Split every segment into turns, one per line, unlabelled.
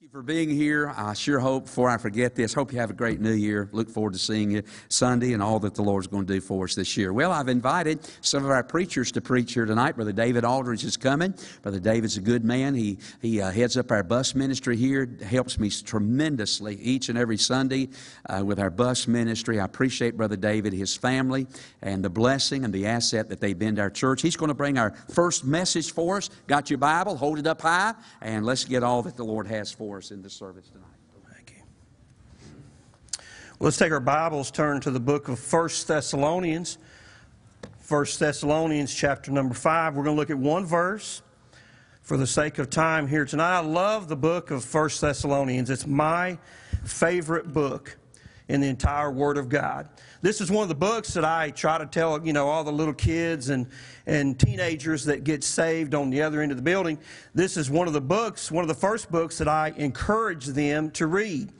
Thank you for being here. I sure hope, before I forget this, hope you have a great new year. Look forward to seeing you Sunday and all that the Lord's going to do for us this year. Well, I've invited some of our preachers to preach here tonight. Brother David Aldridge is coming. Brother David's a good man. He, he uh, heads up our bus ministry here, helps me tremendously each and every Sunday uh, with our bus ministry. I appreciate Brother David, his family, and the blessing and the asset that they've been to our church. He's going to bring our first message for us. Got your Bible? Hold it up high, and let's get all that the Lord has for us in this service tonight.
Thank you. Let's take our Bibles, turn to the book of First Thessalonians. First Thessalonians, chapter number 5. We're going to look at one verse for the sake of time here tonight. I love the book of First Thessalonians. It's my favorite book in the entire Word of God. This is one of the books that I try to tell, you know, all the little kids and, and teenagers that get saved on the other end of the building. This is one of the books, one of the first books that I encourage them to read.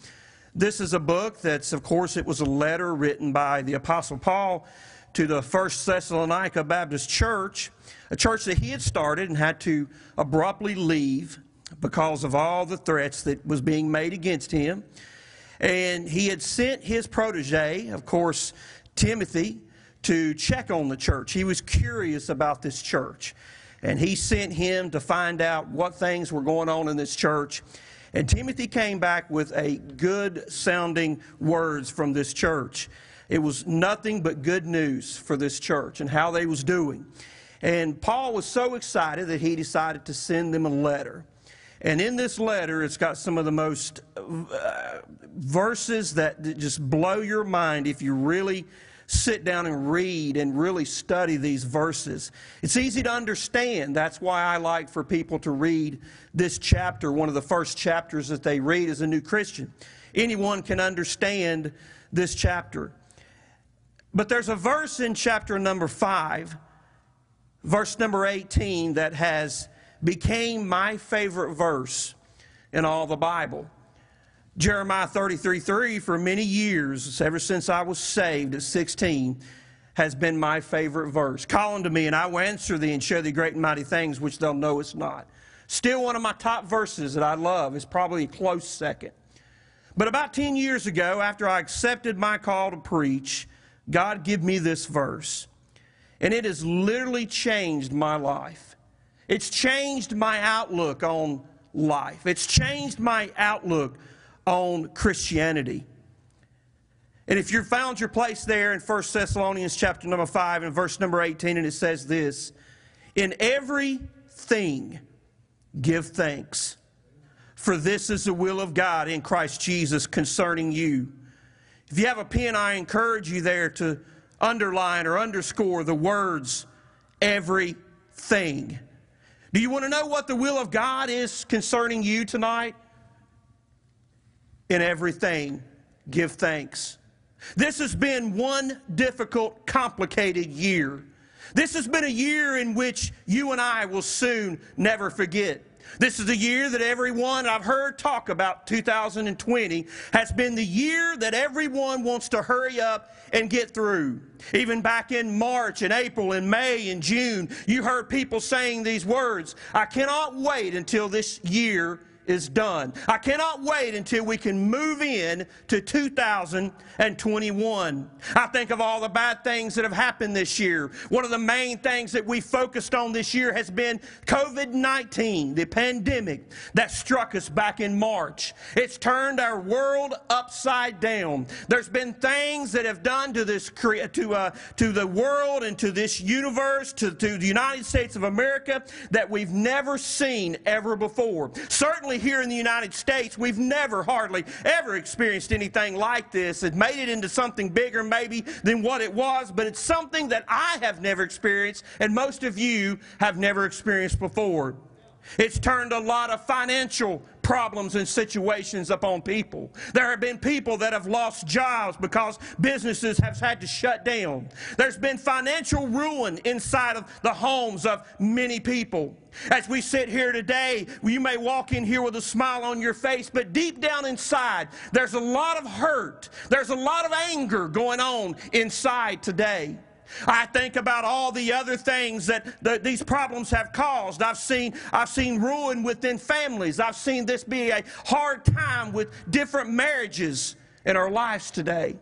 This is a book that's, of course, it was a letter written by the Apostle Paul to the First Thessalonica Baptist Church, a church that he had started and had to abruptly leave because of all the threats that was being made against him. And he had sent his protege, of course, Timothy, to check on the church. He was curious about this church. And he sent him to find out what things were going on in this church. And Timothy came back with a good sounding words from this church. It was nothing but good news for this church and how they was doing. And Paul was so excited that he decided to send them a letter. And in this letter, it's got some of the most uh, verses that just blow your mind if you really sit down and read and really study these verses. It's easy to understand. That's why I like for people to read this chapter, one of the first chapters that they read as a new Christian. Anyone can understand this chapter. But there's a verse in chapter number 5, verse number 18, that has became my favorite verse in all the Bible. Jeremiah 33 3, for many years, ever since I was saved at 16, has been my favorite verse. Call unto me, and I will answer thee and show thee great and mighty things which thou knowest not. Still one of my top verses that I love. is probably a close second. But about 10 years ago, after I accepted my call to preach, God gave me this verse. And it has literally changed my life. It's changed my outlook on life. It's changed my outlook on Christianity. And if you found your place there in 1 Thessalonians chapter number 5 and verse number 18, and it says this In everything give thanks, for this is the will of God in Christ Jesus concerning you. If you have a pen, I encourage you there to underline or underscore the words everything. Do you want to know what the will of God is concerning you tonight? In everything, give thanks. This has been one difficult, complicated year. This has been a year in which you and I will soon never forget. This is the year that everyone I've heard talk about 2020 has been the year that everyone wants to hurry up and get through. Even back in March and April and May and June, you heard people saying these words I cannot wait until this year is done. I cannot wait until we can move in to 2021. I think of all the bad things that have happened this year. One of the main things that we focused on this year has been COVID 19, the pandemic that struck us back in March. It's turned our world upside down. There's been things that have done to this to uh, to the world and to this universe, to, to the United States of America that we've never seen ever before. Certainly here in the United States, we've never hardly ever experienced anything like this. It made it into something bigger, maybe, than what it was, but it's something that I have never experienced, and most of you have never experienced before. It's turned a lot of financial problems and situations upon people. There have been people that have lost jobs because businesses have had to shut down. There's been financial ruin inside of the homes of many people. As we sit here today, you may walk in here with a smile on your face, but deep down inside, there's a lot of hurt. There's a lot of anger going on inside today. I think about all the other things that the, these problems have caused. I've seen, I've seen ruin within families. I've seen this be a hard time with different marriages in our lives today.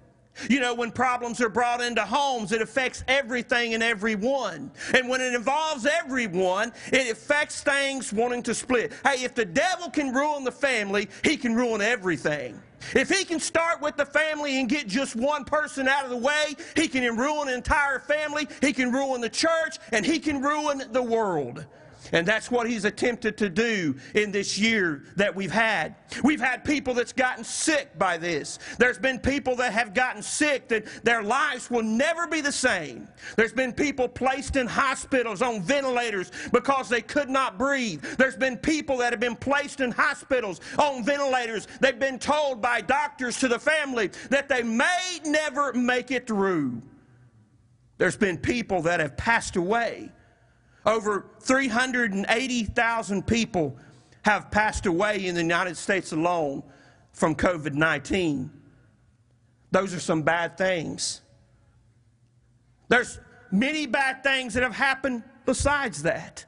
You know, when problems are brought into homes, it affects everything and everyone. And when it involves everyone, it affects things wanting to split. Hey, if the devil can ruin the family, he can ruin everything. If he can start with the family and get just one person out of the way, he can ruin an entire family, he can ruin the church, and he can ruin the world. And that's what he's attempted to do in this year that we've had. We've had people that's gotten sick by this. There's been people that have gotten sick that their lives will never be the same. There's been people placed in hospitals on ventilators because they could not breathe. There's been people that have been placed in hospitals on ventilators. They've been told by doctors to the family that they may never make it through. There's been people that have passed away over 380,000 people have passed away in the United States alone from COVID 19. Those are some bad things. There's many bad things that have happened besides that.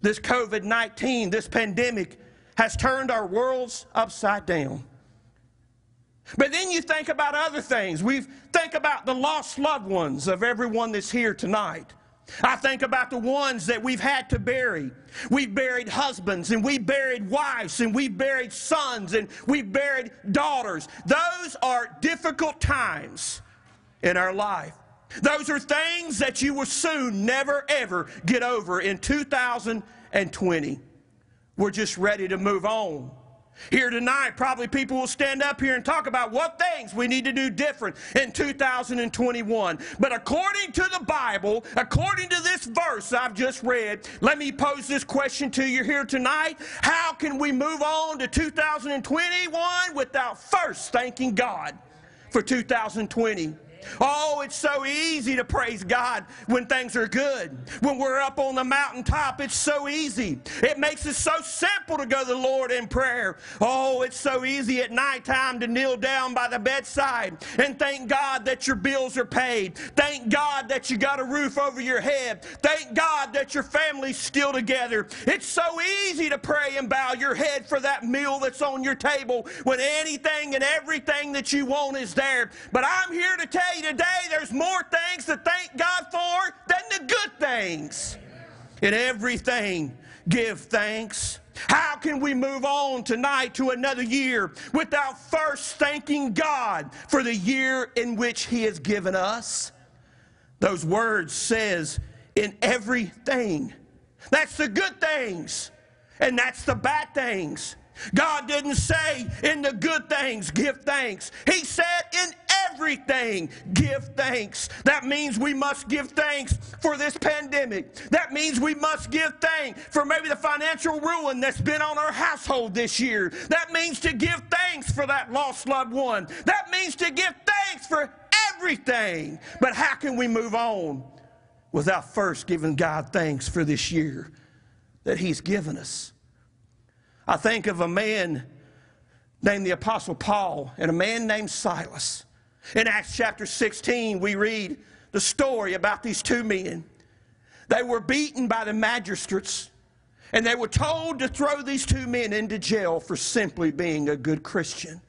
This COVID 19, this pandemic, has turned our worlds upside down. But then you think about other things. We think about the lost loved ones of everyone that's here tonight. I think about the ones that we've had to bury. We've buried husbands and we've buried wives and we've buried sons and we've buried daughters. Those are difficult times in our life. Those are things that you will soon never ever get over in 2020. We're just ready to move on. Here tonight, probably people will stand up here and talk about what things we need to do different in 2021. But according to the Bible, according to this verse I've just read, let me pose this question to you here tonight. How can we move on to 2021 without first thanking God for 2020? Oh, it's so easy to praise God when things are good. When we're up on the mountaintop, it's so easy. It makes it so simple to go to the Lord in prayer. Oh, it's so easy at nighttime to kneel down by the bedside and thank God that your bills are paid. Thank God that you got a roof over your head. Thank God that your family's still together. It's so easy to pray and bow your head for that meal that's on your table when anything and everything that you want is there. But I'm here to tell you today there's more things to thank God for than the good things. In everything, give thanks. How can we move on tonight to another year without first thanking God for the year in which He has given us? Those words says, in everything. That's the good things, and that's the bad things. God didn't say in the good things, give thanks. He said in everything, give thanks. That means we must give thanks for this pandemic. That means we must give thanks for maybe the financial ruin that's been on our household this year. That means to give thanks for that lost loved one. That means to give thanks for everything. But how can we move on without first giving God thanks for this year that He's given us? I think of a man named the Apostle Paul and a man named Silas. In Acts chapter 16, we read the story about these two men. They were beaten by the magistrates, and they were told to throw these two men into jail for simply being a good Christian.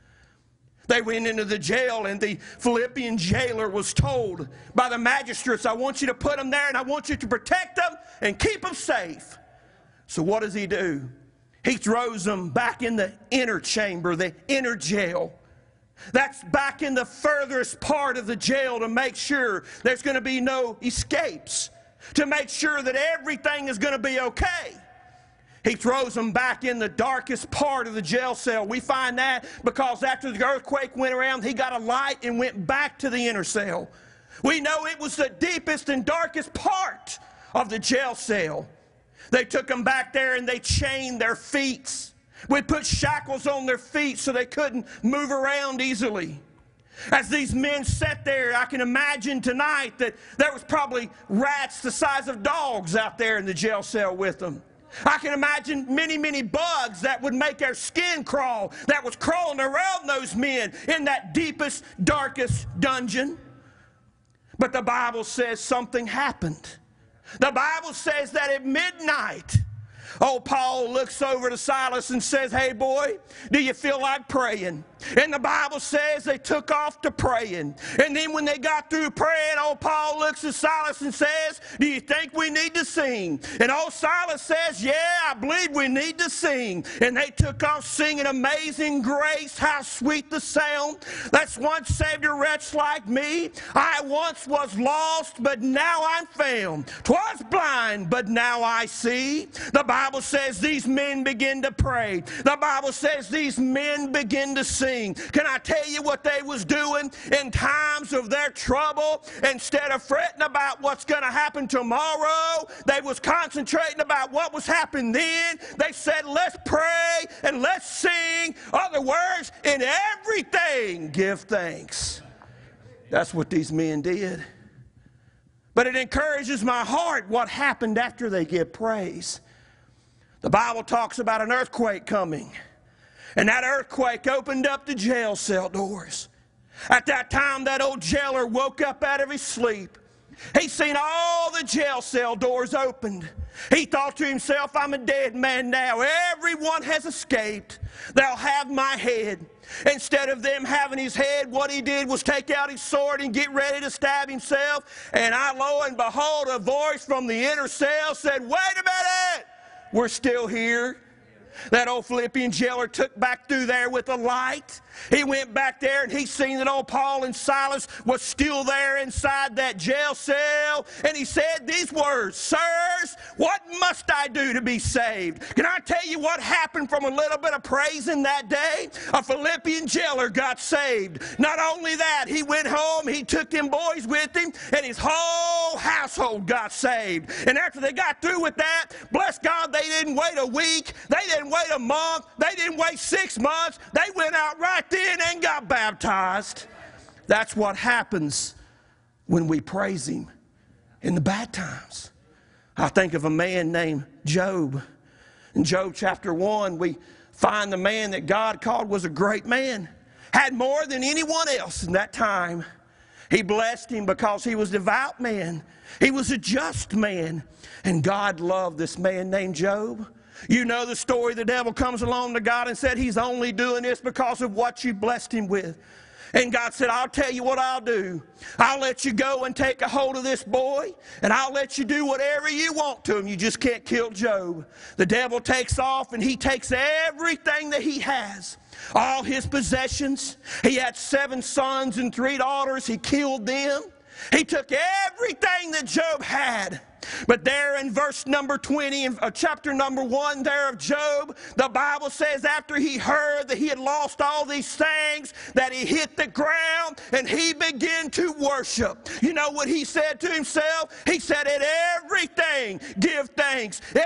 They went into the jail, and the Philippian jailer was told by the magistrates, I want you to put them there, and I want you to protect them and keep them safe. So, what does he do? He throws them back in the inner chamber, the inner jail. That's back in the furthest part of the jail to make sure there's going to be no escapes, to make sure that everything is going to be okay. He throws them back in the darkest part of the jail cell. We find that because after the earthquake went around, he got a light and went back to the inner cell. We know it was the deepest and darkest part of the jail cell. They took them back there and they chained their feet we put shackles on their feet so they couldn't move around easily. As these men sat there, I can imagine tonight that there was probably rats the size of dogs out there in the jail cell with them. I can imagine many, many bugs that would make their skin crawl that was crawling around those men in that deepest, darkest dungeon. But the Bible says something happened. The Bible says that at midnight, Oh, Paul looks over to Silas and says, Hey, boy, do you feel like praying? And the Bible says they took off to praying. And then when they got through praying, old Paul looks at Silas and says, Do you think we need to sing? And old Silas says, Yeah, I believe we need to sing. And they took off singing Amazing Grace. How sweet the sound that's once saved a wretch like me. I once was lost, but now I'm found. Twas blind, but now I see. The Bible Bible says these men begin to pray. The Bible says these men begin to sing. Can I tell you what they was doing in times of their trouble? Instead of fretting about what's going to happen tomorrow, they was concentrating about what was happening then. They said, let's pray and let's sing. Other words, in everything, give thanks. That's what these men did. But it encourages my heart what happened after they give praise. The Bible talks about an earthquake coming. And that earthquake opened up the jail cell doors. At that time, that old jailer woke up out of his sleep. He seen all the jail cell doors opened. He thought to himself, I'm a dead man now. Everyone has escaped. They'll have my head. Instead of them having his head, what he did was take out his sword and get ready to stab himself. And I, lo and behold, a voice from the inner cell said, Wait a minute! We're still here. That old Philippian jailer took back through there with a light. He went back there and he seen that old Paul and Silas was still there inside that jail cell. And he said these words, Sirs, what must I do to be saved? Can I tell you what happened from a little bit of praising that day? A Philippian jailer got saved. Not only that, he went home, he took them boys with him, and his whole household got saved. And after they got through with that, bless God, they didn't wait a week, they didn't wait a month, they didn't wait six months, they went out right right then and got baptized. That's what happens when we praise Him in the bad times. I think of a man named Job. In Job chapter 1, we find the man that God called was a great man, had more than anyone else in that time. He blessed him because he was a devout man. He was a just man. And God loved this man named Job. You know the story the devil comes along to God and said he's only doing this because of what you blessed him with. And God said, I'll tell you what I'll do. I'll let you go and take a hold of this boy, and I'll let you do whatever you want to him. You just can't kill Job. The devil takes off and he takes everything that he has, all his possessions. He had seven sons and three daughters. He killed them. He took everything that Job had. But there in verse number 20, in uh, chapter number 1 there of Job, the Bible says after he heard that he had lost all these things, that he hit the ground and he began to worship. You know what he said to himself? He said, In everything, give thanks. In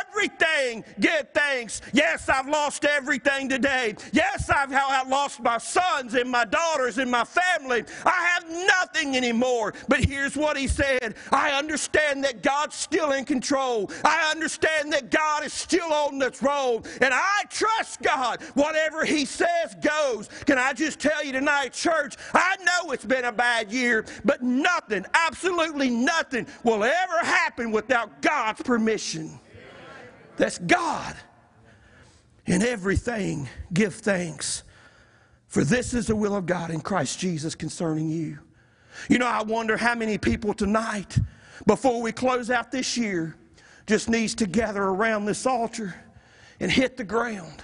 everything, give thanks. Yes, I've lost everything today. Yes, I've lost my sons and my daughters and my family. I have nothing anymore. But here's what he said I understand that that God's still in control. I understand that God is still on the throne. And I trust God. Whatever He says goes. Can I just tell you tonight, church, I know it's been a bad year, but nothing, absolutely nothing, will ever happen without God's permission. That's God. In everything, give thanks. For this is the will of God in Christ Jesus concerning you. You know, I wonder how many people tonight before we close out this year just needs to gather around this altar and hit the ground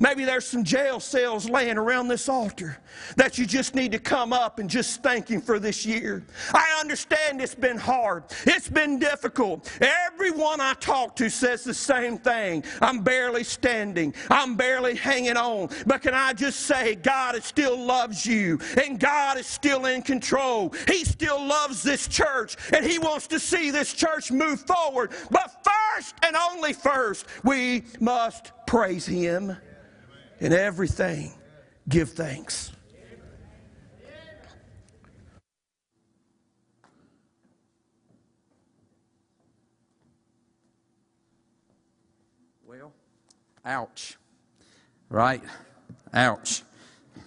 Maybe there's some jail cells laying around this altar that you just need to come up and just thank Him for this year. I understand it's been hard, it's been difficult. Everyone I talk to says the same thing I'm barely standing, I'm barely hanging on. But can I just say, God still loves you, and God is still in control. He still loves this church, and He wants to see this church move forward. But first and only first, we must praise Him. In everything, give thanks.
Well, ouch. Right? Ouch.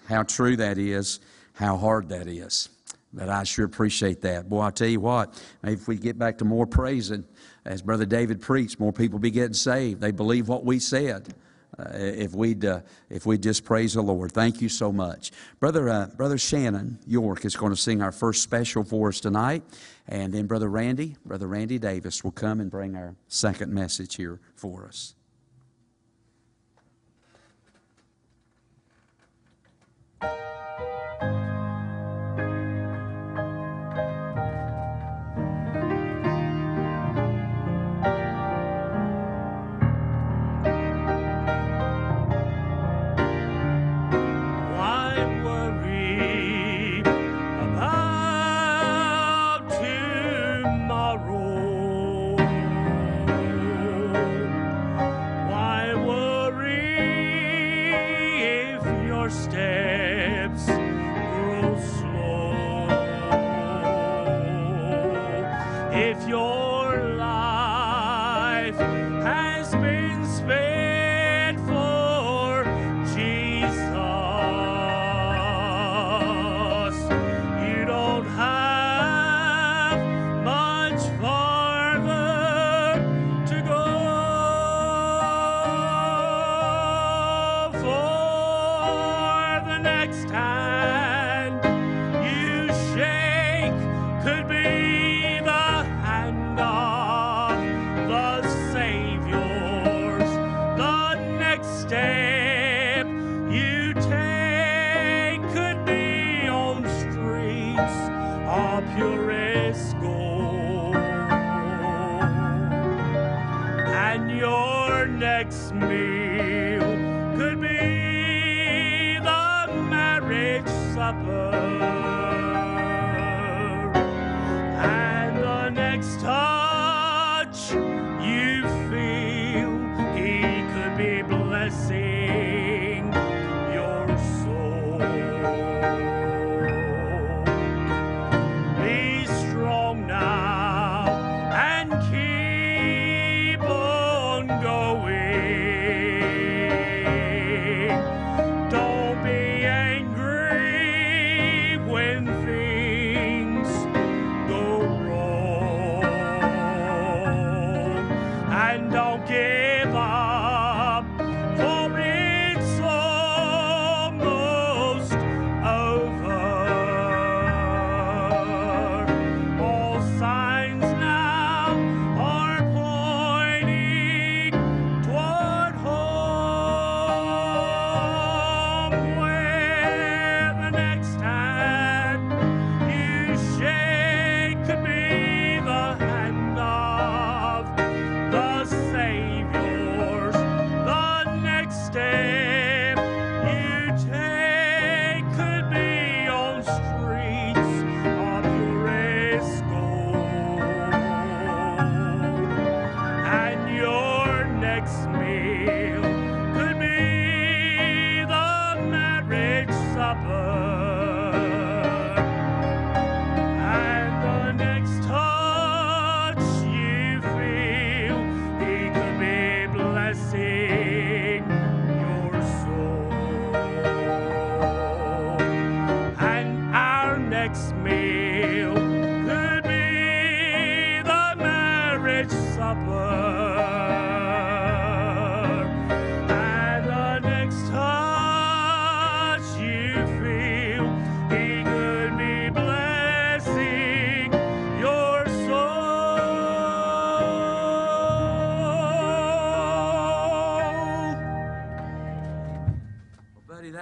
How true that is, how hard that is. But I sure appreciate that. Boy, I tell you what, maybe if we get back to more praising, as Brother David preached, more people be getting saved. They believe what we said. Uh, if we'd uh, if we just praise the Lord, thank you so much, brother. Uh, brother Shannon York is going to sing our first special for us tonight, and then brother Randy, brother Randy Davis will come and bring our second message here for us.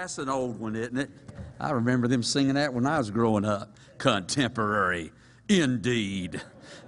That's an old one, isn't it? I remember them singing that when I was growing up. Contemporary, indeed.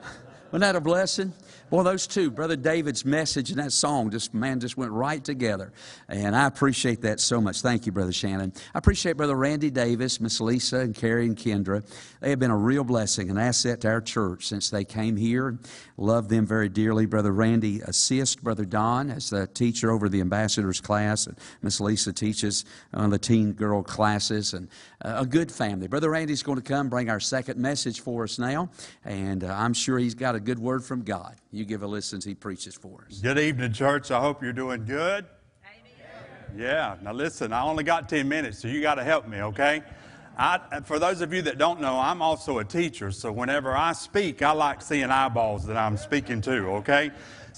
Wasn't that a blessing? Well, those two, Brother David's message and that song, just man, just went right together. And I appreciate that so much. Thank you, Brother Shannon. I appreciate Brother Randy Davis, Miss Lisa, and Carrie and Kendra. They have been a real blessing, an asset to our church since they came here. Love them very dearly. Brother Randy assists Brother Don as the teacher over the ambassadors class, and Miss Lisa teaches on the teen girl classes, and a good family. Brother Randy's going to come bring our second message for us now, and uh, I'm sure he's got a good word from God. You give a listen as he preaches for us.
Good evening, church. I hope you're doing good. Amen. Yeah, now listen, I only got 10 minutes, so you got to help me, okay? I, for those of you that don't know, I'm also a teacher, so whenever I speak, I like seeing eyeballs that I'm speaking to, okay?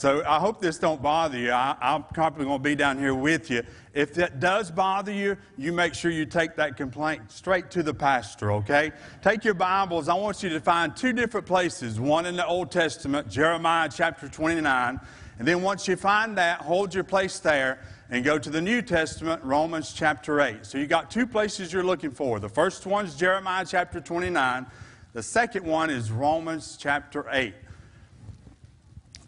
So I hope this don't bother you. I, I'm probably going to be down here with you. If that does bother you, you make sure you take that complaint straight to the pastor, okay? Take your Bibles. I want you to find two different places one in the Old Testament, Jeremiah chapter 29. And then once you find that, hold your place there and go to the New Testament, Romans chapter 8. So you got two places you're looking for. The first one's Jeremiah chapter 29. The second one is Romans chapter 8.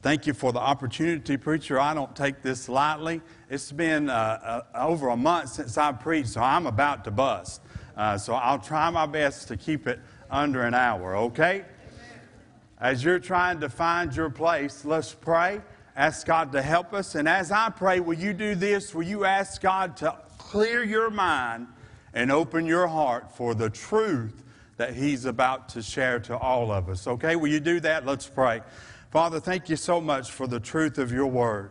Thank you for the opportunity, preacher. I don't take this lightly. It's been uh, uh, over a month since I preached, so I'm about to bust. Uh, so I'll try my best to keep it under an hour, okay? As you're trying to find your place, let's pray ask God to help us. And as I pray, will you do this? Will you ask God to clear your mind and open your heart for the truth that He's about to share to all of us? Okay, will you do that? Let's pray. Father, thank you so much for the truth of your word.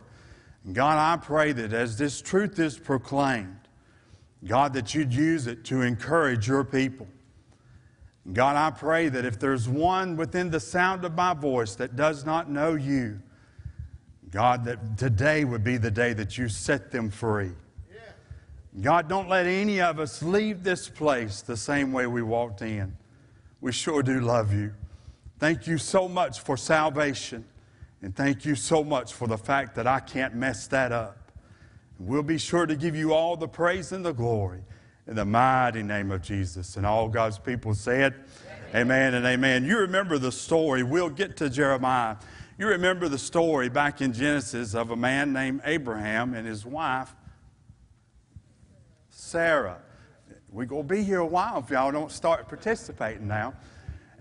God, I pray that as this truth is proclaimed, God, that you'd use it to encourage your people. God, I pray that if there's one within the sound of my voice that does not know you, God, that today would be the day that you set them free. God, don't let any of us leave this place the same way we walked in. We sure do love you. Thank you so much for salvation. And thank you so much for the fact that I can't mess that up. We'll be sure to give you all the praise and the glory in the mighty name of Jesus. And all God's people said, Amen, amen and amen. You remember the story. We'll get to Jeremiah. You remember the story back in Genesis of a man named Abraham and his wife, Sarah. We're going to be here a while if y'all don't start participating now.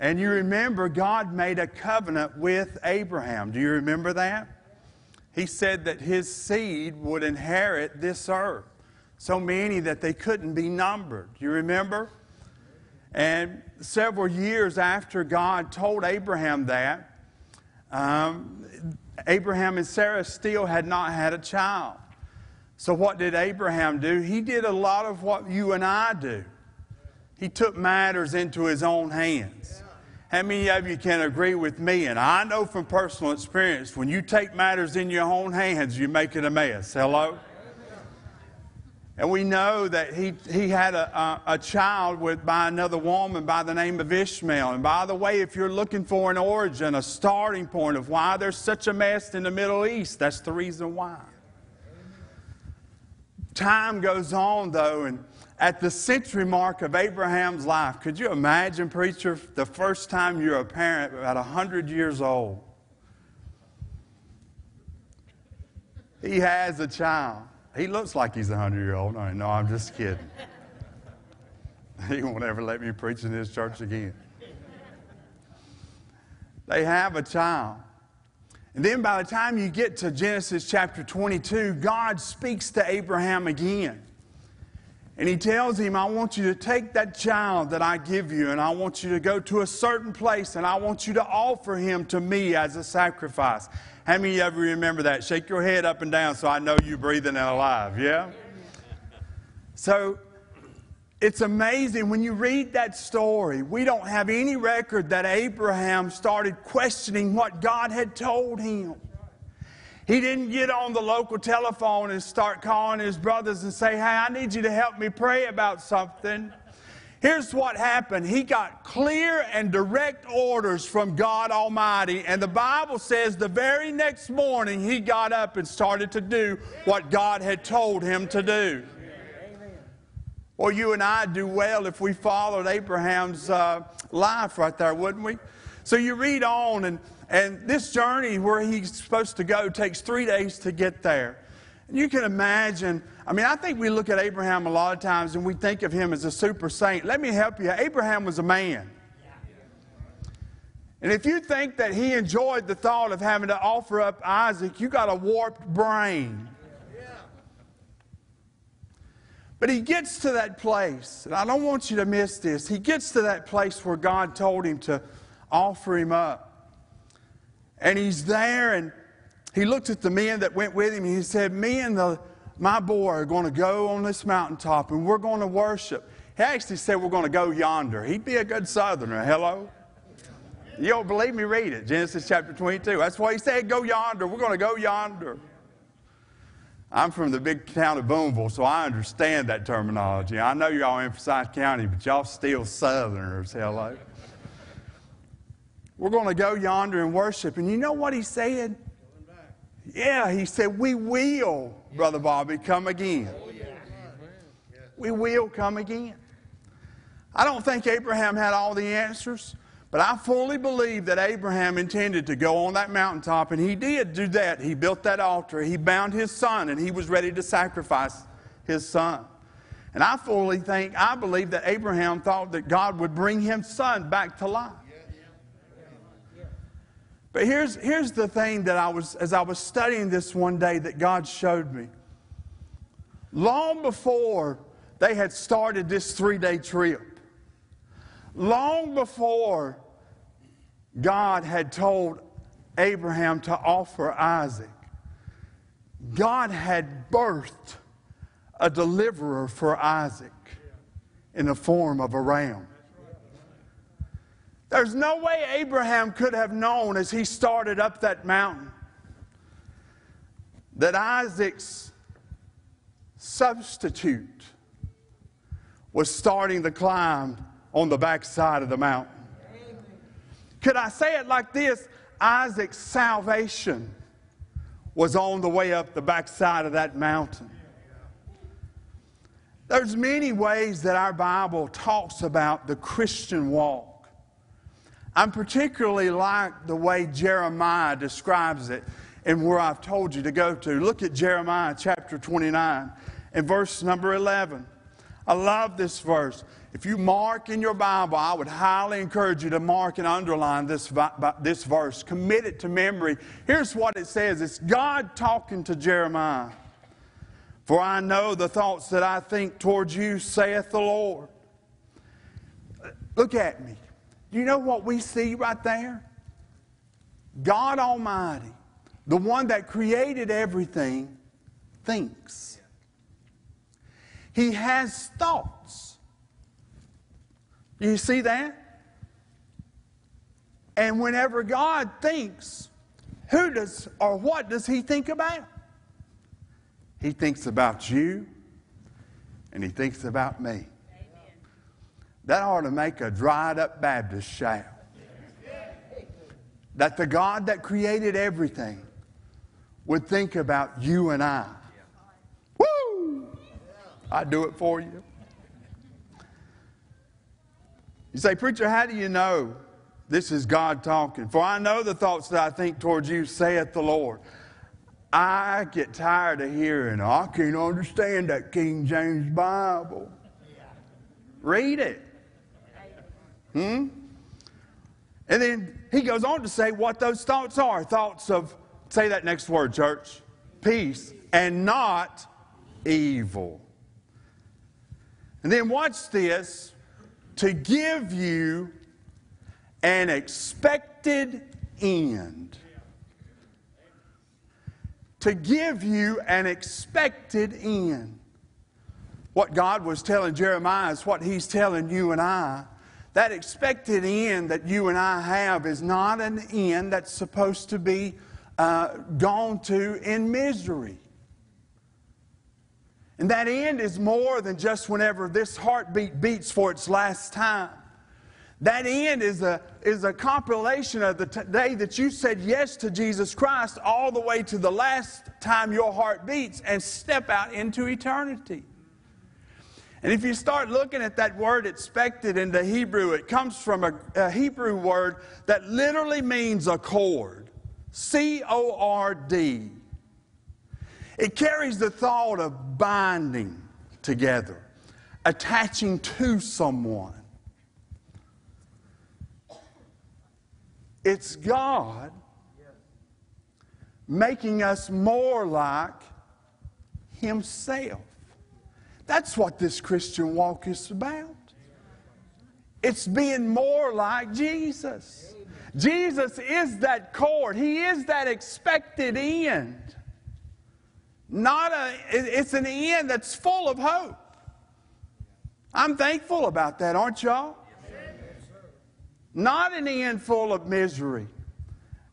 And you remember God made a covenant with Abraham. Do you remember that? He said that his seed would inherit this earth. So many that they couldn't be numbered. You remember? And several years after God told Abraham that, um, Abraham and Sarah still had not had a child. So, what did Abraham do? He did a lot of what you and I do. He took matters into his own hands. How many of you can agree with me? And I know from personal experience, when you take matters in your own hands, you make it a mess. Hello? And we know that he, he had a, a, a, child with, by another woman by the name of Ishmael. And by the way, if you're looking for an origin, a starting point of why there's such a mess in the Middle East, that's the reason why. Time goes on, though, and at the century mark of Abraham's life, could you imagine, preacher, the first time you're a parent, about 100 years old? He has a child. He looks like he's a 100 year old. No, no, I'm just kidding. he won't ever let me preach in his church again. They have a child. And then by the time you get to Genesis chapter 22, God speaks to Abraham again. And he tells him, I want you to take that child that I give you, and I want you to go to a certain place, and I want you to offer him to me as a sacrifice. How many of you remember that? Shake your head up and down so I know you're breathing and alive, yeah? So it's amazing when you read that story. We don't have any record that Abraham started questioning what God had told him. He didn't get on the local telephone and start calling his brothers and say, Hey, I need you to help me pray about something. Here's what happened. He got clear and direct orders from God Almighty. And the Bible says the very next morning he got up and started to do what God had told him to do. Well, you and I do well if we followed Abraham's uh, life right there, wouldn't we? So you read on, and, and this journey where he's supposed to go takes three days to get there. And you can imagine, I mean, I think we look at Abraham a lot of times and we think of him as a super saint. Let me help you. Abraham was a man. And if you think that he enjoyed the thought of having to offer up Isaac, you got a warped brain. But he gets to that place, and I don't want you to miss this. He gets to that place where God told him to offer him up. And he's there, and he looked at the men that went with him, and he said, Me and the, my boy are going to go on this mountaintop, and we're going to worship. He actually said, We're going to go yonder. He'd be a good southerner. Hello? You don't believe me? Read it. Genesis chapter 22. That's why he said, Go yonder. We're going to go yonder. I'm from the big town of Boonville, so I understand that terminology. I know y'all Forsyth County, but y'all still Southerners. Hello. We're going to go yonder and worship. And you know what he said? Yeah, he said, We will, Brother Bobby, come again. We will come again. I don't think Abraham had all the answers, but I fully believe that Abraham intended to go on that mountaintop, and he did do that. He built that altar, he bound his son, and he was ready to sacrifice his son. And I fully think, I believe that Abraham thought that God would bring his son back to life. But here's, here's the thing that I was, as I was studying this one day, that God showed me. Long before they had started this three day trip, long before God had told Abraham to offer Isaac, God had birthed a deliverer for Isaac in the form of a ram. There's no way Abraham could have known as he started up that mountain that Isaac's substitute was starting the climb on the backside of the mountain. Could I say it like this? Isaac's salvation was on the way up the backside of that mountain. There's many ways that our Bible talks about the Christian walk. I'm particularly like the way Jeremiah describes it and where I've told you to go to. Look at Jeremiah chapter 29 and verse number 11. I love this verse. If you mark in your Bible, I would highly encourage you to mark and underline this, this verse. Commit it to memory. Here's what it says it's God talking to Jeremiah. For I know the thoughts that I think towards you, saith the Lord. Look at me. You know what we see right there? God Almighty, the one that created everything, thinks. He has thoughts. You see that? And whenever God thinks, who does or what does he think about? He thinks about you and he thinks about me. That ought to make a dried up Baptist shout. That the God that created everything would think about you and I. Woo! I do it for you. You say, Preacher, how do you know this is God talking? For I know the thoughts that I think towards you, saith the Lord. I get tired of hearing, I can't understand that King James Bible. Read it. Hmm? And then he goes on to say what those thoughts are thoughts of, say that next word, church, peace, and not evil. And then watch this to give you an expected end. To give you an expected end. What God was telling Jeremiah is what He's telling you and I that expected end that you and I have is not an end that's supposed to be uh, gone to in misery. And that end is more than just whenever this heartbeat beats for its last time. That end is a, is a compilation of the t- day that you said yes to Jesus Christ all the way to the last time your heart beats and step out into eternity. And if you start looking at that word expected in the Hebrew, it comes from a, a Hebrew word that literally means a cord C O R D. It carries the thought of binding together, attaching to someone. It's God making us more like Himself. That's what this Christian walk is about. It's being more like Jesus. Jesus is that cord, He is that expected end. Not a, it's an end that's full of hope. I'm thankful about that, aren't y'all? Not an end full of misery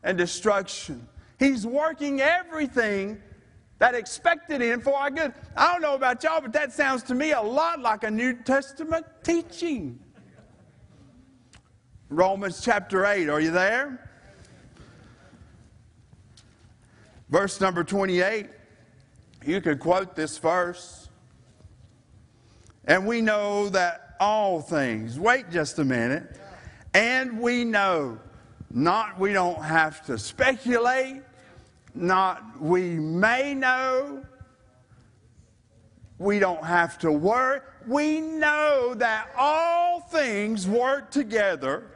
and destruction. He's working everything that expected end for our good. I don't know about y'all, but that sounds to me a lot like a New Testament teaching. Romans chapter 8, are you there? Verse number 28. You could quote this verse. And we know that all things, wait just a minute, and we know, not we don't have to speculate, not we may know, we don't have to worry. We know that all things work together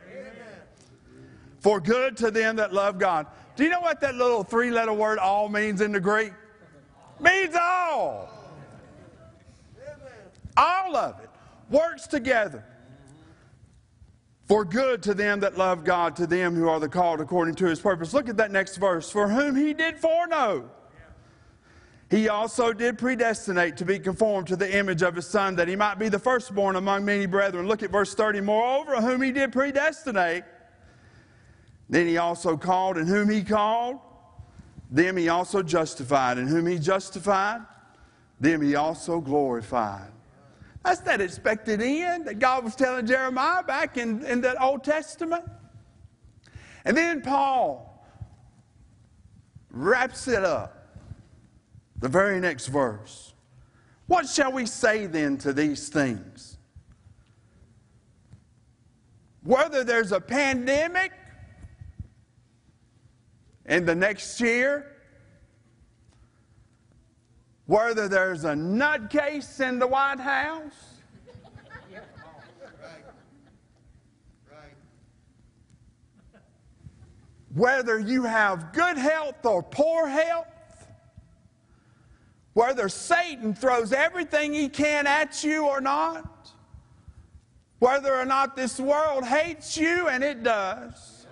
for good to them that love God. Do you know what that little three letter word all means in the Greek? Means all. All of it works together for good to them that love God, to them who are the called according to his purpose. Look at that next verse. For whom he did foreknow, he also did predestinate to be conformed to the image of his son, that he might be the firstborn among many brethren. Look at verse 30. Moreover, whom he did predestinate, then he also called, and whom he called, them he also justified, and whom he justified, them he also glorified. That's that expected end that God was telling Jeremiah back in, in that Old Testament. And then Paul wraps it up. The very next verse. What shall we say then to these things? Whether there's a pandemic in the next year, whether there's a nutcase in the White House, whether you have good health or poor health, whether Satan throws everything he can at you or not, whether or not this world hates you, and it does.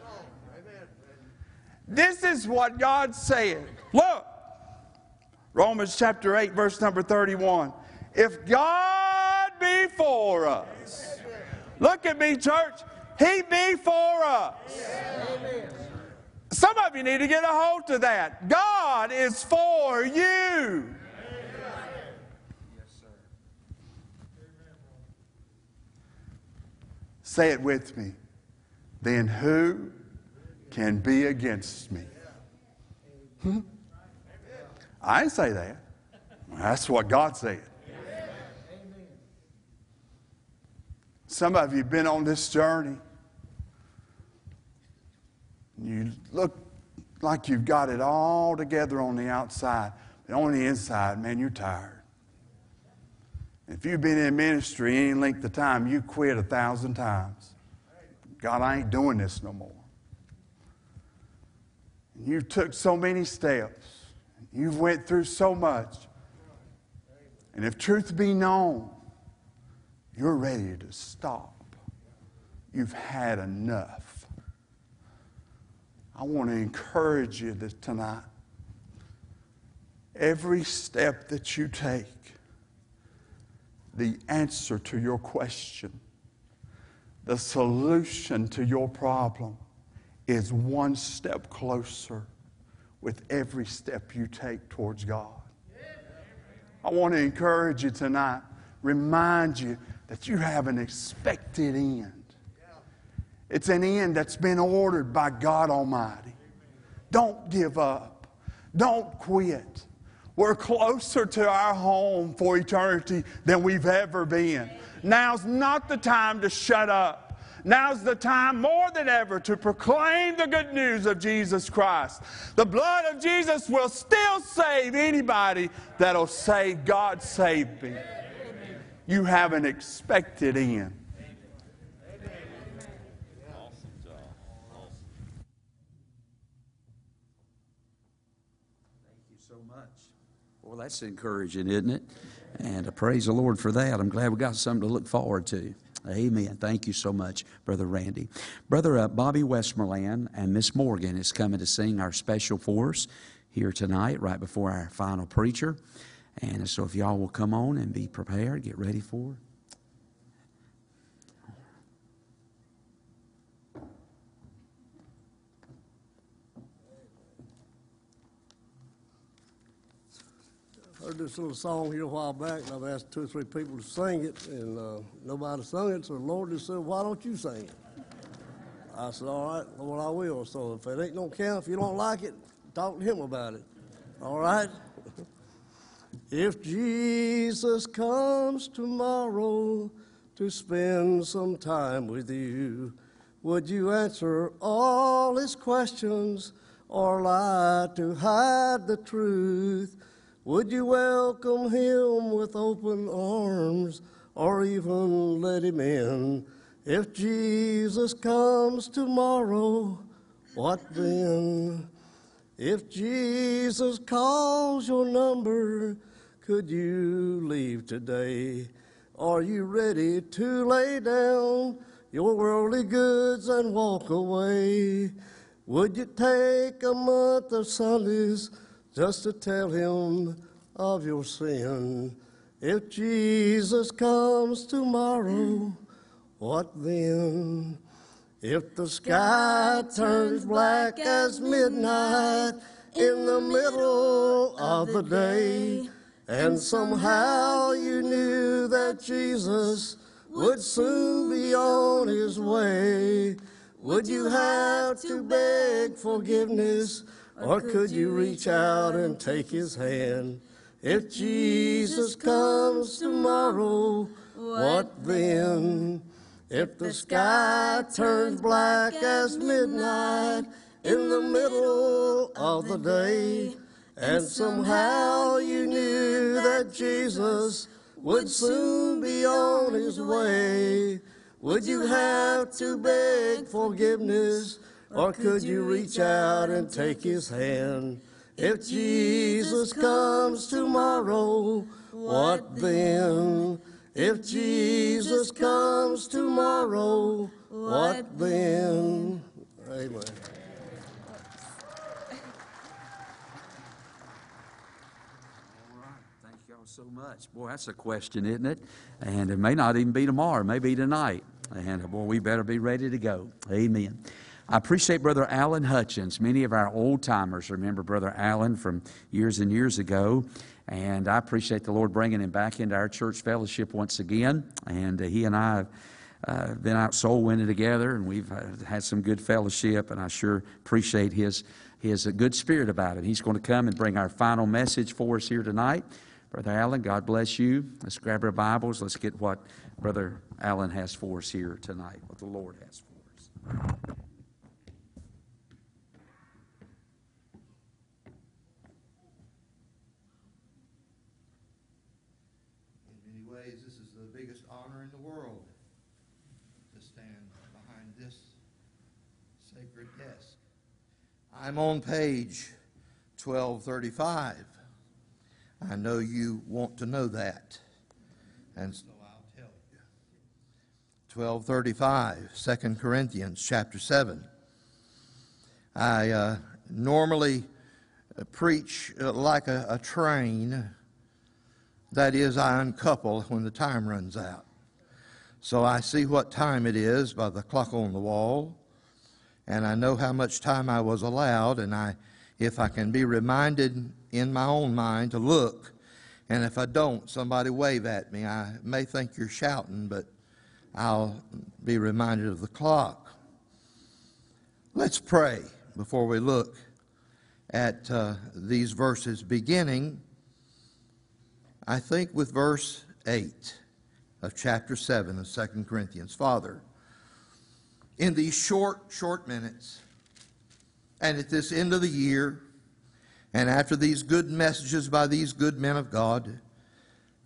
This is what God said. Look, Romans chapter 8, verse number 31. If God be for us, look at me, church, He be for us. Some of you need to get a hold of that. God is for you. Say it with me. Then who can be against me? Hmm? I say that. That's what God said. Amen. Some of you have been on this journey. You look like you've got it all together on the outside, but on the inside, man, you're tired. If you've been in ministry any length of time, you quit a thousand times. God, I ain't doing this no more. You took so many steps. You've went through so much. And if truth be known, you're ready to stop. You've had enough. I want to encourage you this tonight. Every step that you take, the answer to your question, the solution to your problem is one step closer with every step you take towards God. I want to encourage you tonight, remind you that you have an expected end. It's an end that's been ordered by God Almighty. Don't give up. Don't quit. We're closer to our home for eternity than we've ever been. Now's not the time to shut up. Now's the time more than ever to proclaim the good news of Jesus Christ. The blood of Jesus will still save anybody that'll say, God saved me. You have an expected end.
Thank you so much. Well, that's encouraging, isn't it? And I praise the Lord for that. I'm glad we got something to look forward to. Amen. Thank you so much, Brother Randy. Brother uh, Bobby Westmoreland and Miss Morgan is coming to sing our special for us here tonight, right before our final preacher. And so if y'all will come on and be prepared, get ready for
heard this little song here a while back, and I've asked two or three people to sing it, and uh, nobody sung it, so the Lord just said, Why don't you sing it? I said, All right, Lord, I will. So if it ain't no count, if you don't like it, talk to Him about it. All right? If Jesus comes tomorrow to spend some time with you, would you answer all his questions or lie to hide the truth? Would you welcome him with open arms or even let him in? If Jesus comes tomorrow, what then? If Jesus calls your number, could you leave today? Are you ready to lay down your worldly goods and walk away? Would you take a month of Sundays just to tell him of your sin? If Jesus comes tomorrow, what then? If the sky turns black as midnight in the middle of the day, and somehow you knew that Jesus would soon be on his way. Would you have to beg forgiveness, or could you reach out and take his hand? If Jesus comes tomorrow, what then? If the sky turns black as midnight in the middle of the day, and somehow you knew that Jesus would soon be on his way. Would you have to beg forgiveness, or could you reach out and take his hand? If Jesus comes tomorrow, what then? If Jesus comes tomorrow, what then? Amen.
Thank y'all so much. Boy, that's a question, isn't it? And it may not even be tomorrow, it may be tonight. And boy, we better be ready to go. Amen. I appreciate Brother Alan Hutchins. Many of our old timers remember Brother Alan from years and years ago. And I appreciate the Lord bringing him back into our church fellowship once again. And uh, he and I have uh, been out soul winning together, and we've uh, had some good fellowship. And I sure appreciate his his uh, good spirit about it. He's going to come and bring our final message for us here tonight. Brother Allen, God bless you. Let's grab our Bibles. Let's get what Brother Allen has for us here tonight, what the Lord has for us.
In many ways, this is the biggest honor in the world to stand behind this sacred desk. I'm on page 1235. I know you want to know that, and so I'll tell you. 1235, 2 Corinthians chapter 7. I uh, normally preach uh, like a, a train. That is, I uncouple when the time runs out. So I see what time it is by the clock on the wall, and I know how much time I was allowed, and I, if I can be reminded in my own mind to look, and if I don't, somebody wave at me. I may think you're shouting, but I'll be reminded of the clock. Let's pray before we look at uh, these verses, beginning, I think, with verse 8 of chapter 7 of 2 Corinthians. Father, in these short, short minutes, and at this end of the year, and after these good messages by these good men of God,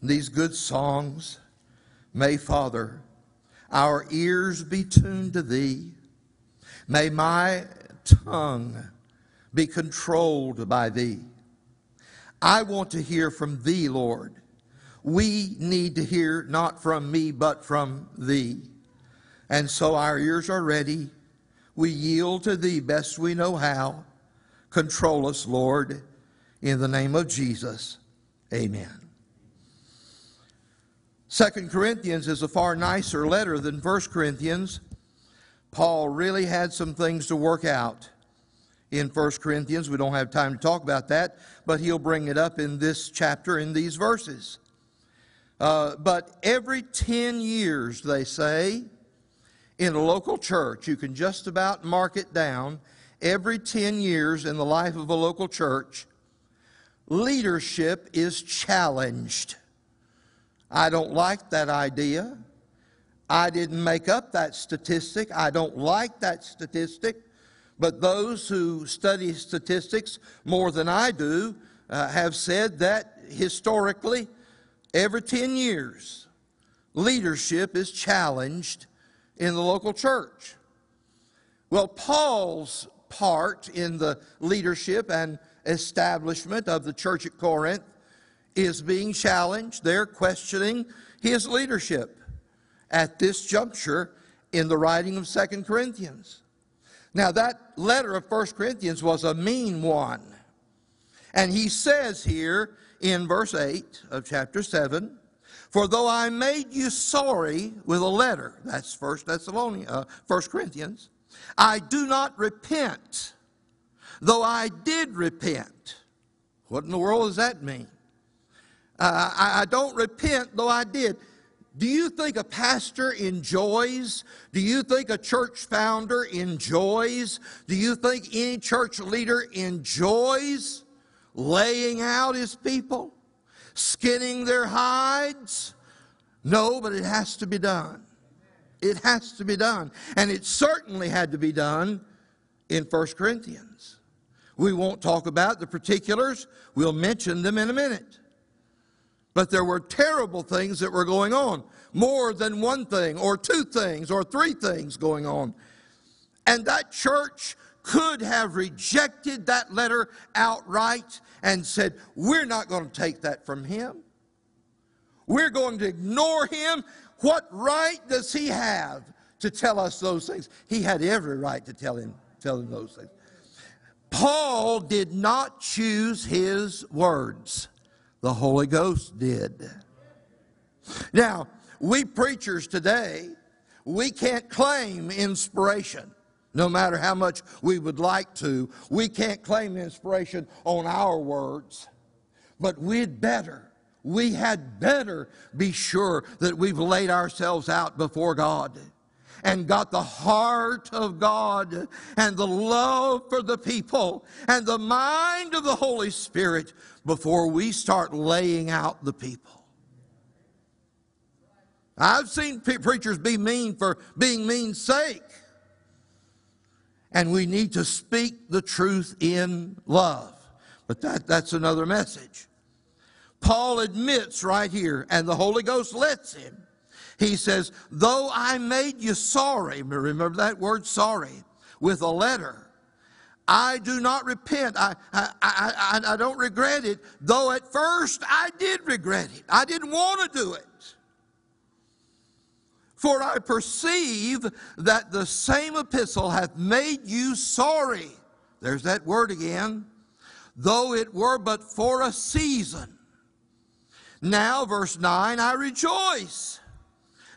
these good songs, may, Father, our ears be tuned to Thee. May my tongue be controlled by Thee. I want to hear from Thee, Lord. We need to hear not from me, but from Thee. And so our ears are ready. We yield to Thee best we know how. Control us, Lord, in the name of Jesus. Amen. Second Corinthians is a far nicer letter than First Corinthians. Paul really had some things to work out in 1 Corinthians. We don't have time to talk about that, but he'll bring it up in this chapter, in these verses. Uh, but every 10 years, they say, in a local church, you can just about mark it down. Every 10 years in the life of a local church, leadership is challenged. I don't like that idea. I didn't make up that statistic. I don't like that statistic. But those who study statistics more than I do uh, have said that historically, every 10 years, leadership is challenged in the local church. Well, Paul's part in the leadership and establishment of the church at Corinth is being challenged. They're questioning his leadership at this juncture in the writing of Second Corinthians. Now, that letter of First Corinthians was a mean one. And he says here in verse 8 of chapter 7 For though I made you sorry with a letter, that's First Thessalonians, uh, 1 Corinthians, I do not repent, though I did repent. What in the world does that mean? Uh, I, I don't repent, though I did. Do you think a pastor enjoys? Do you think a church founder enjoys? Do you think any church leader enjoys laying out his people, skinning their hides? No, but it has to be done. It has to be done. And it certainly had to be done in 1 Corinthians. We won't talk about the particulars, we'll mention them in a minute. But there were terrible things that were going on. More than one thing, or two things, or three things going on. And that church could have rejected that letter outright and said, We're not going to take that from him. We're going to ignore him. What right does he have to tell us those things? He had every right to tell him, tell him those things. Paul did not choose his words. The Holy Ghost did. Now, we preachers today, we can't claim inspiration. No matter how much we would like to, we can't claim inspiration on our words. But we'd better, we had better be sure that we've laid ourselves out before God and got the heart of God and the love for the people and the mind of the Holy Spirit before we start laying out the people. I've seen preachers be mean for being mean's sake. And we need to speak the truth in love. But that, that's another message. Paul admits right here, and the Holy Ghost lets him he says, Though I made you sorry, remember that word sorry, with a letter, I do not repent. I, I, I, I, don't regret it, though at first I did regret it. I didn't want to do it. For I perceive that the same epistle hath made you sorry. There's that word again. Though it were but for a season. Now, verse 9, I rejoice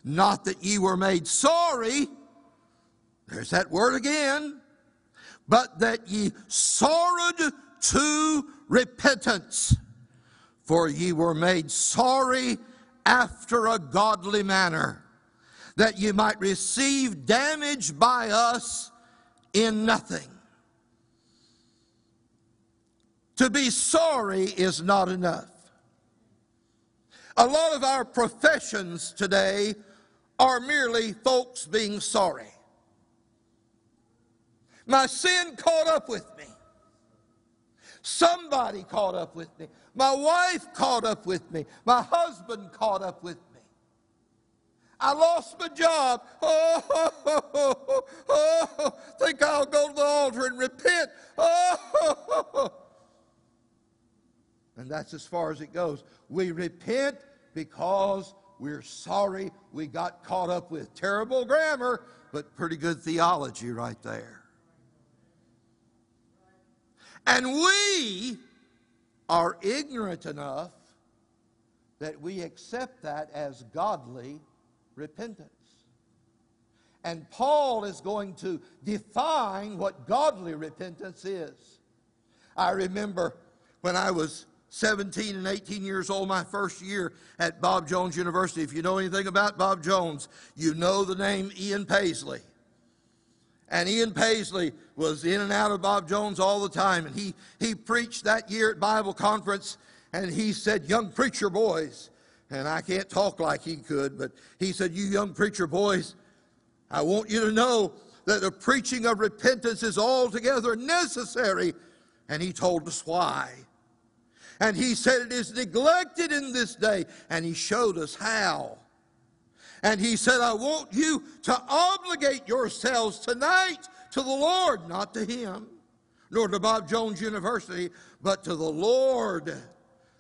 not that ye were made sorry, there's that word again, but that ye sorrowed to repentance. For ye were made sorry after a godly manner, that you might receive damage by us in nothing. To be sorry is not enough. A lot of our professions today are merely folks being sorry. My sin caught up with me. Somebody caught up with me. My wife caught up with me. My husband caught up with me. I lost my job. Oh, oh, oh, oh, oh. think I'll go to the altar and repent. Oh, and that's as far as it goes. We repent because we're sorry we got caught up with terrible grammar, but pretty good theology right there. And we are ignorant enough that we accept that as godly repentance. And Paul is going to define what godly repentance is. I remember when I was 17 and 18 years old, my first year at Bob Jones University. If you know anything about Bob Jones, you know the name Ian Paisley. And Ian Paisley was in and out of Bob Jones all the time. And he, he preached that year at Bible conference, and he said, Young preacher boys, and I can't talk like he could, but he said, You young preacher boys, I want you to know that the preaching of repentance is altogether necessary. And he told us why. And he said it is neglected in this day, and he showed us how. And he said, I want you to obligate yourselves tonight to the Lord, not to him, nor to Bob Jones University, but to the Lord,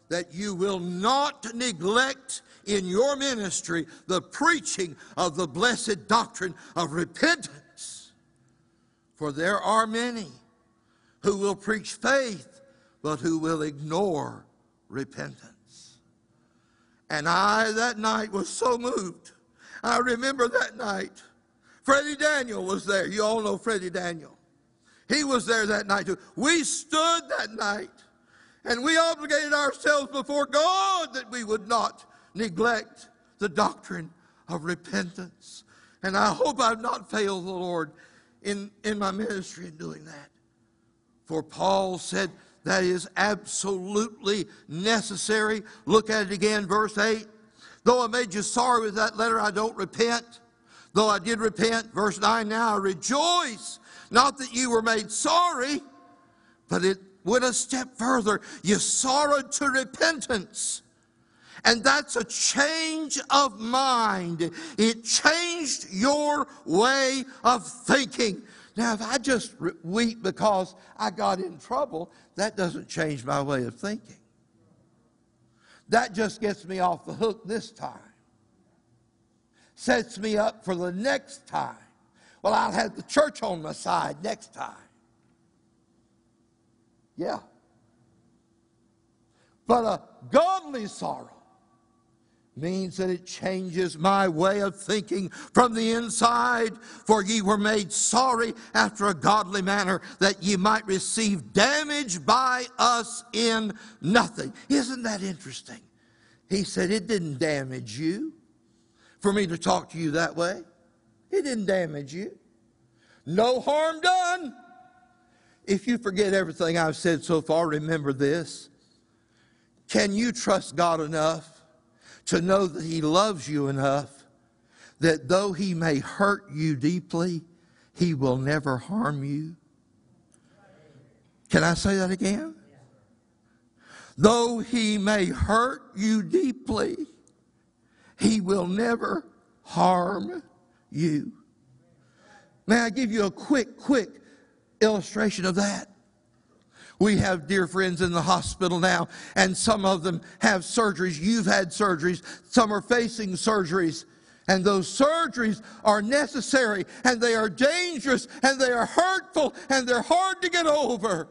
that you will not neglect in your ministry the preaching of the blessed doctrine of repentance. For there are many who will preach faith, but who will ignore repentance. And I that night was so moved. I remember that night. Freddie Daniel was there. You all know Freddie Daniel. He was there that night too. We stood that night and we obligated ourselves before God that we would not neglect the doctrine of repentance. And I hope I've not failed the Lord in, in my ministry in doing that. For Paul said that is absolutely necessary. Look at it again, verse 8. Though I made you sorry with that letter, I don't repent. Though I did repent, verse 9, now I rejoice. Not that you were made sorry, but it went a step further. You sorrowed to repentance. And that's a change of mind. It changed your way of thinking. Now, if I just weep because I got in trouble, that doesn't change my way of thinking. That just gets me off the hook this time. Sets me up for the next time. Well, I'll have the church on my side next time. Yeah. But a godly sorrow means that it changes my way of thinking from the inside. For ye were made sorry after a godly manner, that ye might receive damage by us in nothing. Isn't that interesting? He said, It didn't damage you for me to talk to you that way. It didn't damage you. No harm done. If you forget everything I've said so far, remember this. Can you trust God enough to know that He loves you enough that though He may hurt you deeply, He will never harm you. Can I say that again? Though He may hurt you deeply, He will never harm you. May I give you a quick, quick illustration of that? We have dear friends in the hospital now, and some of them have surgeries. You've had surgeries. Some are facing surgeries. And those surgeries are necessary, and they are dangerous, and they are hurtful, and they're hard to get over.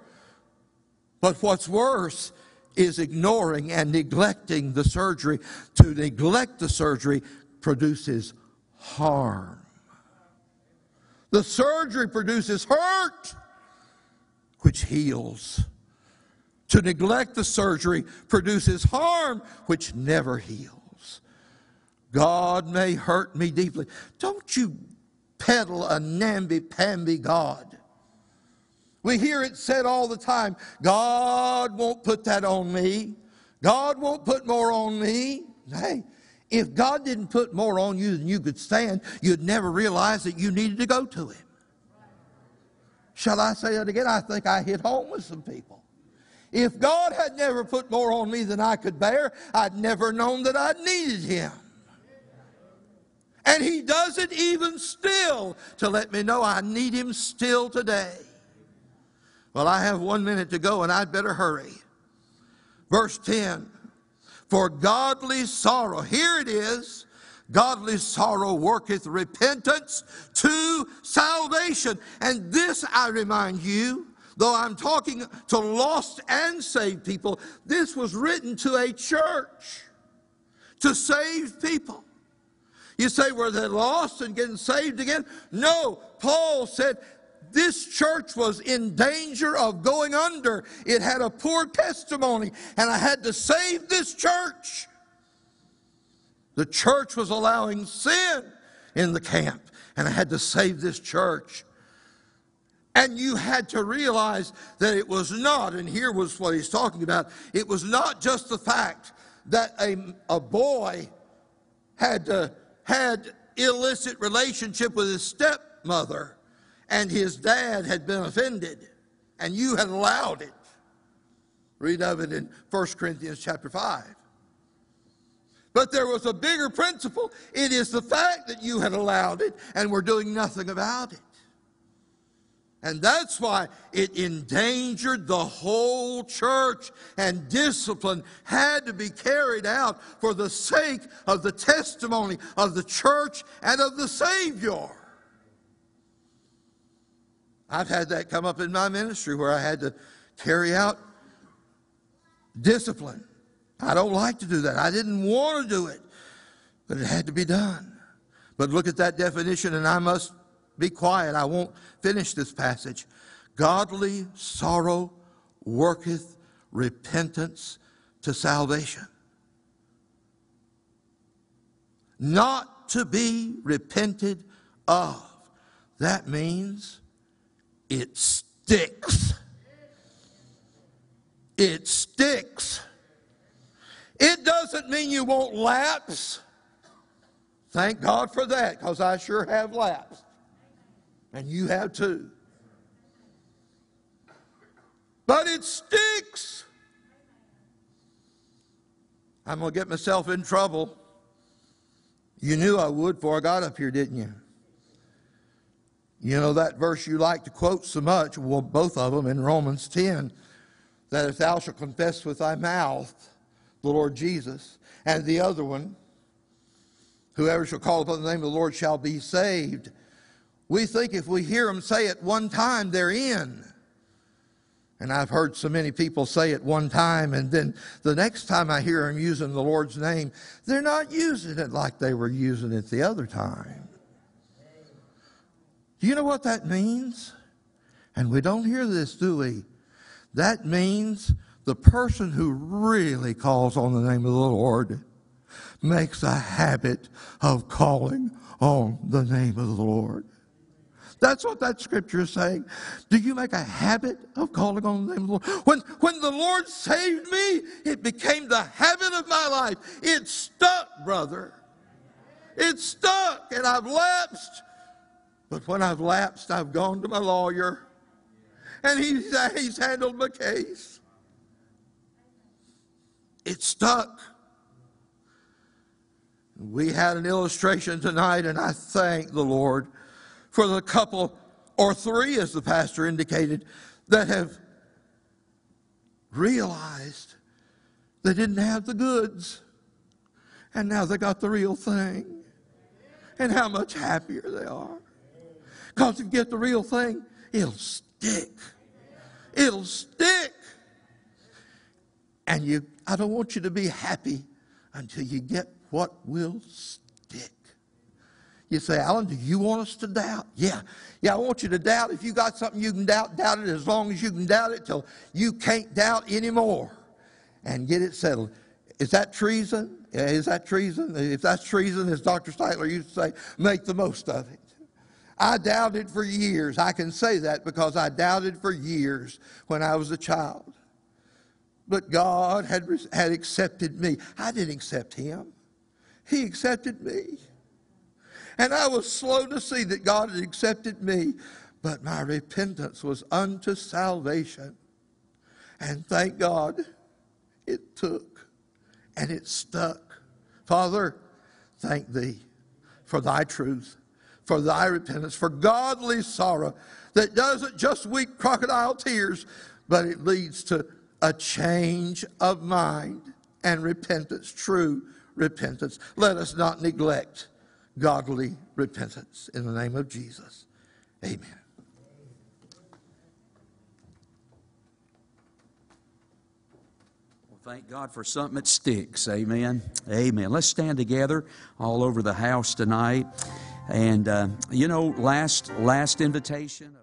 But what's worse is ignoring and neglecting the surgery. To neglect the surgery produces harm. The surgery produces hurt which heals. To neglect the surgery produces harm, which never heals. God may hurt me deeply. Don't you peddle a namby-pamby God. We hear it said all the time God won't put that on me. God won't put more on me. Hey, if God didn't put more on you than you could stand, you'd never realize that you needed to go to Him. Shall I say it again? I think I hit home with some people. If God had never put more on me than I could bear, I'd never known that I needed Him. And He does it even still to let me know I need Him still today. Well, I have one minute to go and I'd better hurry. Verse 10 For godly sorrow, here it is Godly sorrow worketh repentance to salvation. And this I remind you, though I'm talking to lost and saved people, this was written to a church to save people. You say, were they lost and getting saved again? No. Paul said, this church was in danger of going under. It had a poor testimony, and I had to save this church. The church was allowing sin in the camp, and I had to save this church. And you had to realize that it was not, and here was what he's talking about, it was not just the fact that a, a boy had, uh, had illicit relationship with his stepmother and his dad had been offended and you had allowed it. Read of it in 1 Corinthians chapter 5. But there was a bigger principle. It is the fact that you had allowed it and were doing nothing about it. And that's why it endangered the whole church, and discipline had to be carried out for the sake of the testimony of the church and of the Savior. I've had that come up in my ministry where I had to carry out discipline. I don't like to do that. I didn't want to do it, but it had to be done. But look at that definition, and I must be quiet. I won't finish this passage. Godly sorrow worketh repentance to salvation. Not to be repented of. That means it sticks. It sticks. It doesn't mean you won't lapse. Thank God for that, because I sure have lapsed. And you have too. But it sticks. I'm going to get myself in trouble. You knew I would before I got up here, didn't you? You know that verse you like to quote so much, well, both of them in Romans 10, that if thou shalt confess with thy mouth the Lord Jesus, and the other one, whoever shall call upon the name of the Lord shall be saved. We think if we hear them say it one time, they're in. And I've heard so many people say it one time, and then the next time I hear them using the Lord's name, they're not using it like they were using it the other time. Do you know what that means? And we don't hear this, do we? That means the person who really calls on the name of the Lord makes a habit of calling on the name of the Lord. That's what that scripture is saying. Do you make a habit of calling on the name of the Lord? When, when the Lord saved me, it became the habit of my life. It stuck, brother. It stuck, and I've lapsed. But when I've lapsed, I've gone to my lawyer, and he's, he's handled my case. It stuck. We had an illustration tonight, and I thank the Lord for the couple or three, as the pastor indicated, that have realized they didn't have the goods, and now they got the real thing, and how much happier they are. Because you get the real thing, it'll stick. It'll stick. And you, I don't want you to be happy until you get what will stick. You say, Alan, do you want us to doubt? Yeah. Yeah, I want you to doubt. If you got something you can doubt, doubt it as long as you can doubt it till you can't doubt anymore and get it settled. Is that treason? Is that treason? If that's treason, as Dr. Steitler used to say, make the most of it. I doubted for years. I can say that because I doubted for years when I was a child. But God had, had accepted me. I didn't accept him. He accepted me. And I was slow to see that God had accepted me, but my repentance was unto salvation. And thank God it took and it stuck. Father, thank thee for thy truth, for thy repentance, for godly sorrow that doesn't just weep crocodile tears, but it leads to a change of mind and repentance, true repentance. Let us not neglect godly repentance. In the name of Jesus, amen.
Thank God for something that sticks. Amen. Amen. Let's stand together all over the house tonight. And, uh, you know, last, last invitation.